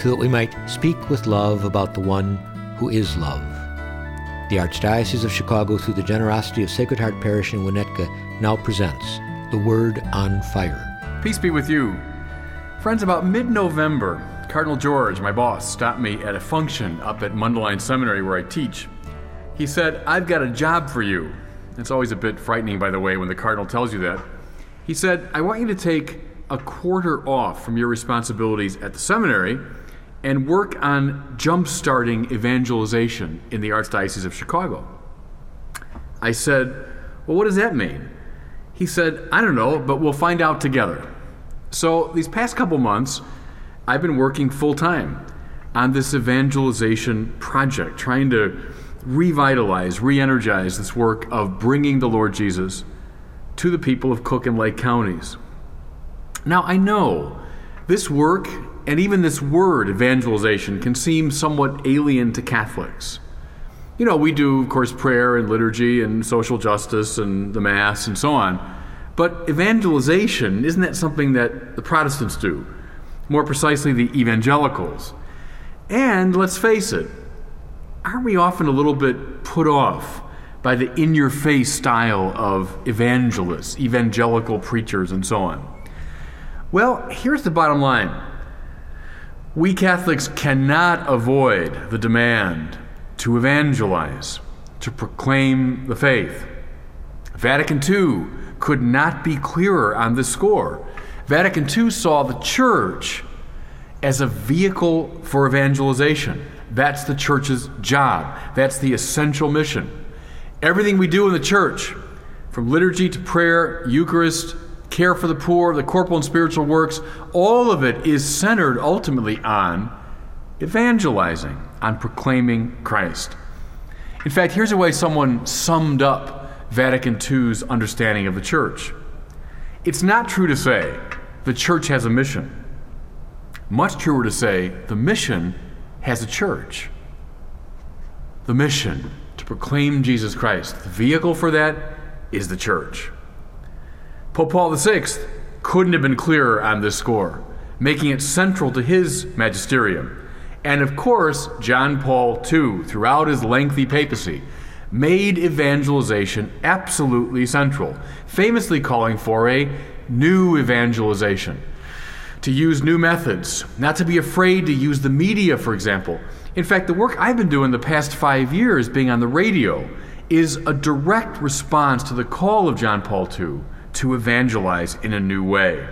so that we might speak with love about the one who is love. The Archdiocese of Chicago, through the generosity of Sacred Heart Parish in Winnetka, now presents The Word on Fire. Peace be with you. Friends, about mid November, Cardinal George, my boss, stopped me at a function up at Mundelein Seminary where I teach. He said, I've got a job for you. It's always a bit frightening, by the way, when the Cardinal tells you that. He said, I want you to take a quarter off from your responsibilities at the seminary and work on jump-starting evangelization in the Archdiocese of Chicago. I said, Well, what does that mean? He said, I don't know, but we'll find out together. So, these past couple months, I've been working full time on this evangelization project, trying to revitalize, re energize this work of bringing the Lord Jesus to the people of Cook and Lake counties. Now, I know this work and even this word, evangelization, can seem somewhat alien to Catholics. You know, we do, of course, prayer and liturgy and social justice and the Mass and so on. But evangelization, isn't that something that the Protestants do? More precisely, the evangelicals. And let's face it, aren't we often a little bit put off by the in your face style of evangelists, evangelical preachers, and so on? Well, here's the bottom line we Catholics cannot avoid the demand to evangelize, to proclaim the faith. Vatican II could not be clearer on this score. Vatican II saw the church as a vehicle for evangelization. That's the church's job. That's the essential mission. Everything we do in the church, from liturgy to prayer, Eucharist, care for the poor, the corporal and spiritual works, all of it is centered ultimately on evangelizing, on proclaiming Christ. In fact, here's a way someone summed up Vatican II's understanding of the church. It's not true to say the church has a mission. Much truer to say the mission has a church. The mission to proclaim Jesus Christ. The vehicle for that is the church. Pope Paul VI couldn't have been clearer on this score, making it central to his magisterium. And of course, John Paul II, throughout his lengthy papacy, made evangelization absolutely central, famously calling for a new evangelization. To use new methods, not to be afraid to use the media, for example. In fact, the work I've been doing the past five years, being on the radio, is a direct response to the call of John Paul II to evangelize in a new way.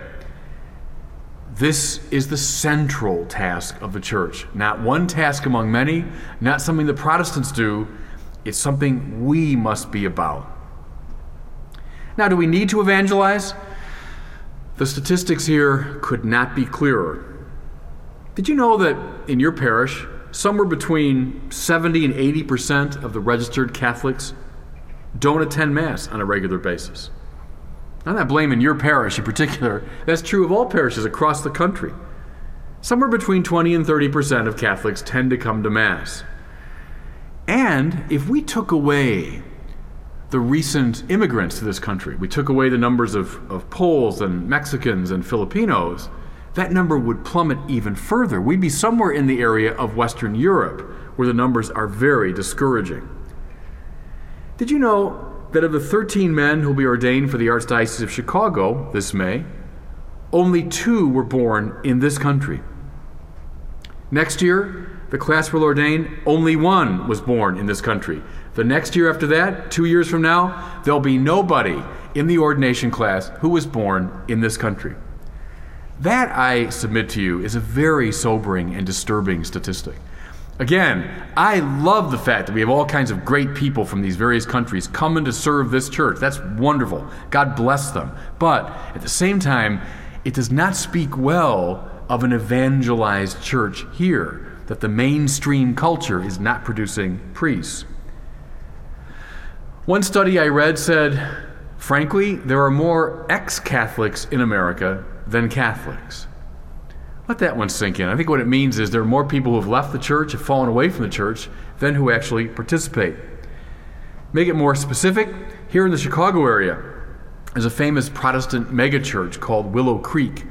This is the central task of the church. Not one task among many, not something the Protestants do. It's something we must be about. Now, do we need to evangelize? The statistics here could not be clearer. Did you know that in your parish, somewhere between 70 and 80 percent of the registered Catholics don't attend Mass on a regular basis? I'm not blaming your parish in particular. That's true of all parishes across the country. Somewhere between 20 and 30 percent of Catholics tend to come to Mass. And if we took away the recent immigrants to this country, we took away the numbers of, of Poles and Mexicans and Filipinos, that number would plummet even further. We'd be somewhere in the area of Western Europe, where the numbers are very discouraging. Did you know that of the 13 men who will be ordained for the Archdiocese of Chicago this May, only two were born in this country. Next year, the class will ordain, only one was born in this country. The next year after that, two years from now, there'll be nobody in the ordination class who was born in this country. That, I submit to you, is a very sobering and disturbing statistic. Again, I love the fact that we have all kinds of great people from these various countries coming to serve this church. That's wonderful. God bless them. But at the same time, it does not speak well of an evangelized church here. that the mainstream culture is not producing priests. One study I read said, frankly, there are more ex Catholics in America than Catholics. Let that one sink in. I think what it means is there are more people who have left the church, have fallen away from the church, than who actually participate. Make it more specific, here in the Chicago area, there's a famous Protestant megachurch called Willow Creek,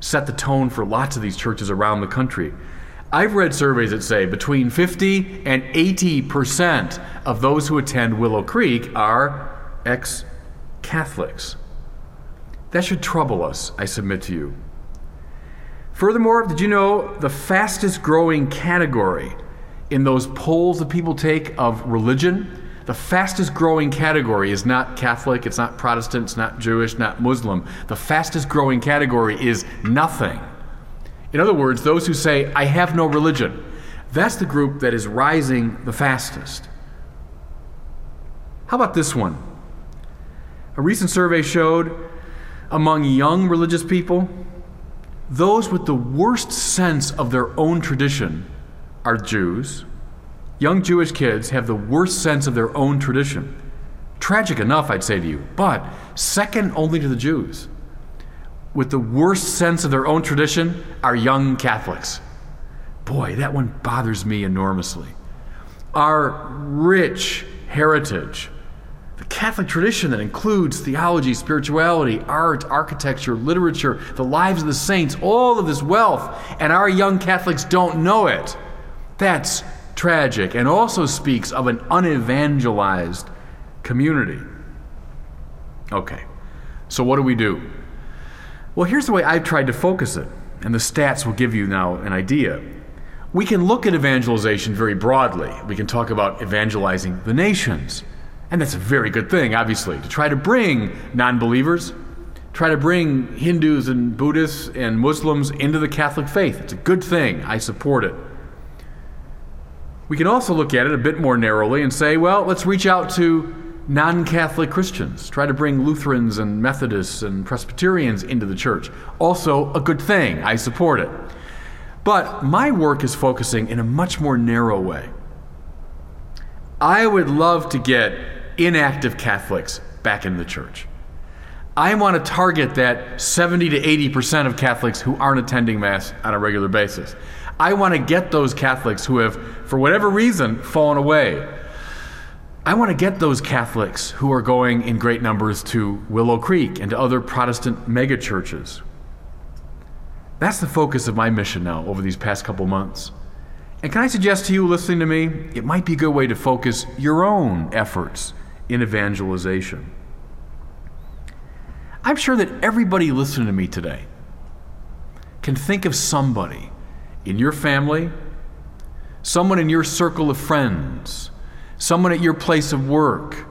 set the tone for lots of these churches around the country. I've read surveys that say between 50 and 80 percent of those who attend Willow Creek are ex Catholics. That should trouble us, I submit to you. Furthermore, did you know the fastest growing category in those polls that people take of religion the fastest growing category is not Catholic, it's not Protestant, it's not Jewish, not Muslim. The fastest growing category is nothing. In other words, those who say, I have no religion, that's the group that is rising the fastest. How about this one? A recent survey showed among young religious people, those with the worst sense of their own tradition are Jews Young Jewish kids have the worst sense of their own tradition. Tragic enough, I'd say to you, but second only to the Jews. With the worst sense of their own tradition are young Catholics. Boy, that one bothers me enormously. Our rich heritage, Catholic tradition that includes theology, spirituality, art, architecture, literature, the lives of the saints, all of this wealth, and our young Catholics don't know it. That's tragic and also speaks of an unevangelized community. Okay, so what do we do? Well, here's the way I've tried to focus it, and the stats will give you now an idea. We can look at evangelization very broadly. We can talk about evangelizing the nations. And that's a very good thing, obviously, to try to bring non believers, try to bring Hindus and Buddhists and Muslims into the Catholic faith. It's a good thing. I support it. We can also look at it a bit more narrowly and say, well, let's reach out to non Catholic Christians, try to bring Lutherans and Methodists and Presbyterians into the church. Also, a good thing. I support it. But my work is focusing in a much more narrow way. I would love to get inactive Catholics back in the church. I want to target that 70 to 80% of Catholics who aren't attending Mass on a regular basis. I want to get those Catholics who have, for whatever reason, fallen away. I want to get those Catholics who are going in great numbers to Willow Creek and to other Protestant megachurches. That's the focus of my mission now over these past couple months. And can I suggest to you listening to me, it might be a good way to focus your own efforts in evangelization. I'm sure that everybody listening to me today can think of somebody in your family, someone in your circle of friends, someone at your place of work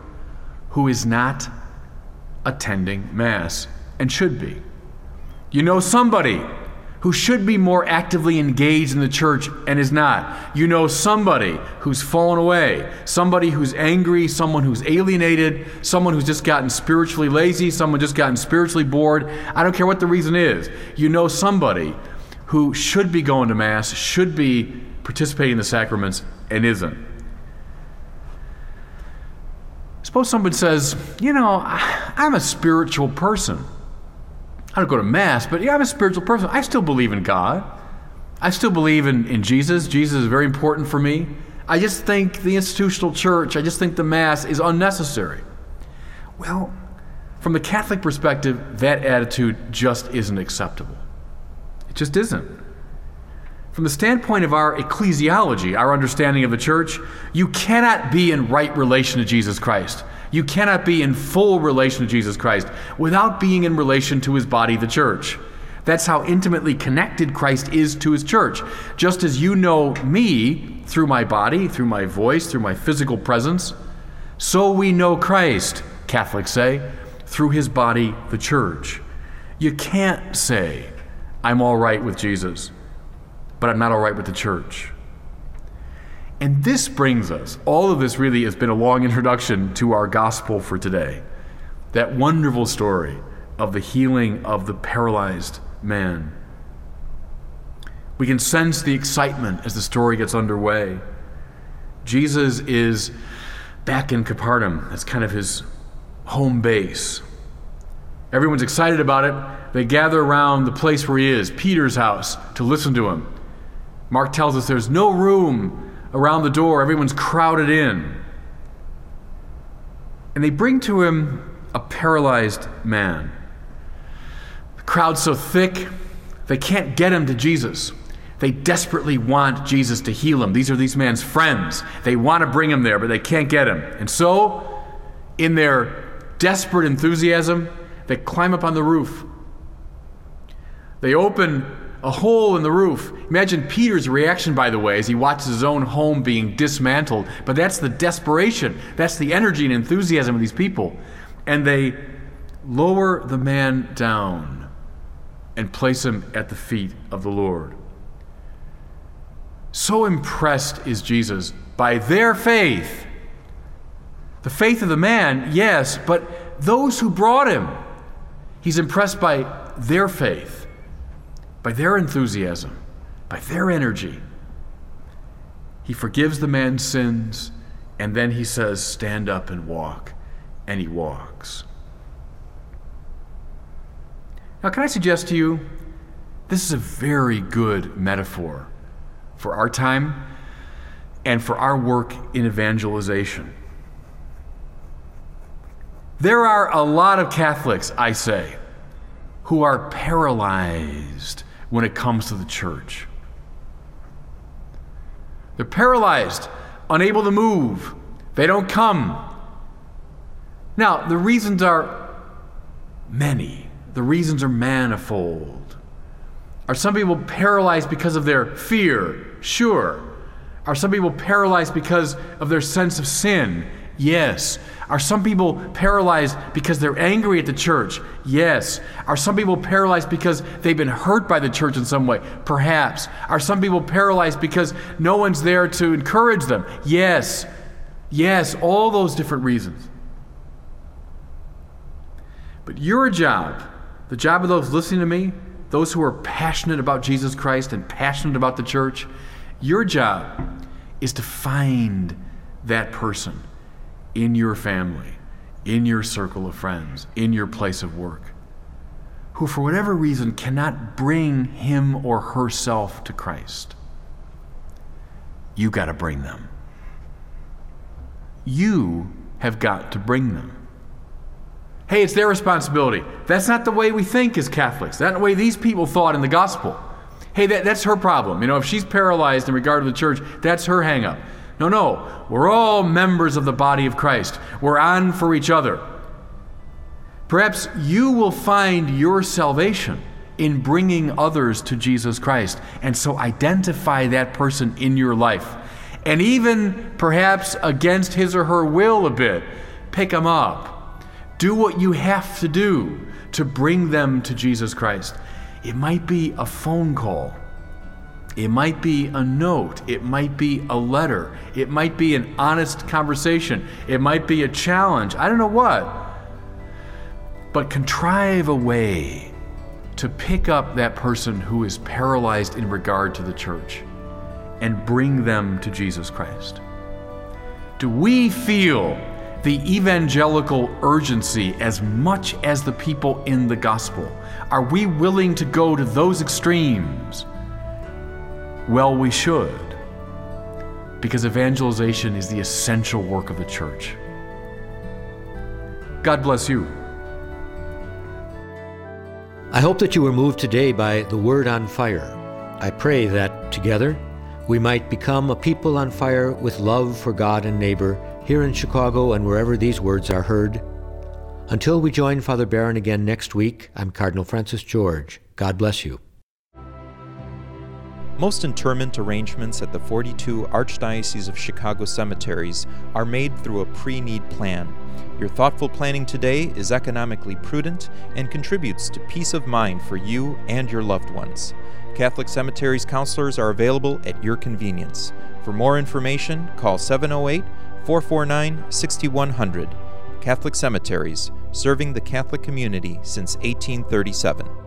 who is not attending Mass and should be. You know somebody who should be more actively engaged in the church and is not. You know somebody who's fallen away, somebody who's angry, someone who's alienated, someone who's just gotten spiritually lazy, someone just gotten spiritually bored. I don't care what the reason is. You know somebody who should be going to Mass, should be participating in the sacraments, and isn't. Suppose someone says, You know, I'm a spiritual person. I don't go to Mass, but yeah, I'm a spiritual person. I still believe in God. I still believe in, in Jesus. Jesus is very important for me. I just think the institutional church, I just think the Mass is unnecessary. Well, from the Catholic perspective, that attitude just isn't acceptable. It just isn't. From the standpoint of our ecclesiology, our understanding of the church, you cannot be in right relation to Jesus Christ. You cannot be in full relation to Jesus Christ without being in relation to his body, the church. That's how intimately connected Christ is to his church. Just as you know me through my body, through my voice, through my physical presence, so we know Christ, Catholics say, through his body, the church. You can't say, I'm all right with Jesus, but I'm not all right with the church. And this brings us, all of this really has been a long introduction to our gospel for today. That wonderful story of the healing of the paralyzed man. We can sense the excitement as the story gets underway. Jesus is back in Capernaum. That's kind of his home base. Everyone's excited about it. They gather around the place where he is, Peter's house, to listen to him. Mark tells us there's no room around the door, everyone's crowded in. And they bring to him a paralyzed man. The crowd's so thick, they can't get him to Jesus. They desperately want Jesus to heal him. These are these man's friends. They want to bring him there, but they can't get him. And so, in their desperate enthusiasm, they climb up on the roof. They open a hole in the roof. Imagine Peter's reaction, by the way, as he watches his own home being dismantled. But that's the desperation, that's the energy and enthusiasm of these people. And they lower the man down and place him at the feet of the Lord. So impressed is Jesus by their faith. The faith of the man, yes, but those who brought him. He's impressed by their faith, by their enthusiasm, by their energy. He forgives the man's sins, and then he says, Stand up and walk. And he walks. Now, can I suggest to you, this is a very good metaphor for our time and for our work in evangelization. There are a lot of Catholics, I say, who are paralyzed when it comes to the church. They're paralyzed, unable to move. They don't come. Now, the reasons are many, the reasons are manifold. Are some people paralyzed because of their fear? Sure. Are some people paralyzed because of their sense of sin? Yes. Are some people paralyzed because they're angry at the church? Yes. Are some people paralyzed because they've been hurt by the church in some way? Perhaps. Are some people paralyzed because no one's there to encourage them? Yes. Yes, all those different reasons. But your job, the job of those listening to me, those who are passionate about Jesus Christ and passionate about the church, your job is to find that person in your family, in your circle of friends, in your place of work, who for whatever reason cannot bring him or herself to Christ. You got to bring them. You have got to bring them hey, it's their responsibility. That's not the way we think as Catholics. That's not the way these people thought in the gospel. Hey, that, that's her problem. You know, if she's paralyzed in regard to the church, that's her hangup. No, no. We're all members of the body of Christ. We're on for each other. Perhaps you will find your salvation in bringing others to Jesus Christ. And so identify that person in your life. And even perhaps against his or her will a bit, pick them up do what you have to do to bring them to Jesus Christ. It might be a phone call. It might be a note. It might be a letter. It might be an honest conversation. It might be a challenge. I don't know what. But contrive a way to pick up that person who is paralyzed in regard to the church and bring them to Jesus Christ. Do we feel the evangelical urgency as much as the people in the gospel? Are we willing to go to those extremes? Well, we should, because evangelization is the essential work of the church. God bless you. I hope that you were moved today by the Word on Fire. I pray that together we might become a people on fire with love for God and neighbor here in Chicago and wherever these words are heard. Until we join Father Barron again next week, I'm Cardinal Francis George. God bless you. Most interment arrangements at the 42 Archdiocese of Chicago cemeteries are made through a pre need plan. Your thoughtful planning today is economically prudent and contributes to peace of mind for you and your loved ones. Catholic Cemeteries counselors are available at your convenience. For more information, call 708 449 6100. Catholic Cemeteries, serving the Catholic community since 1837.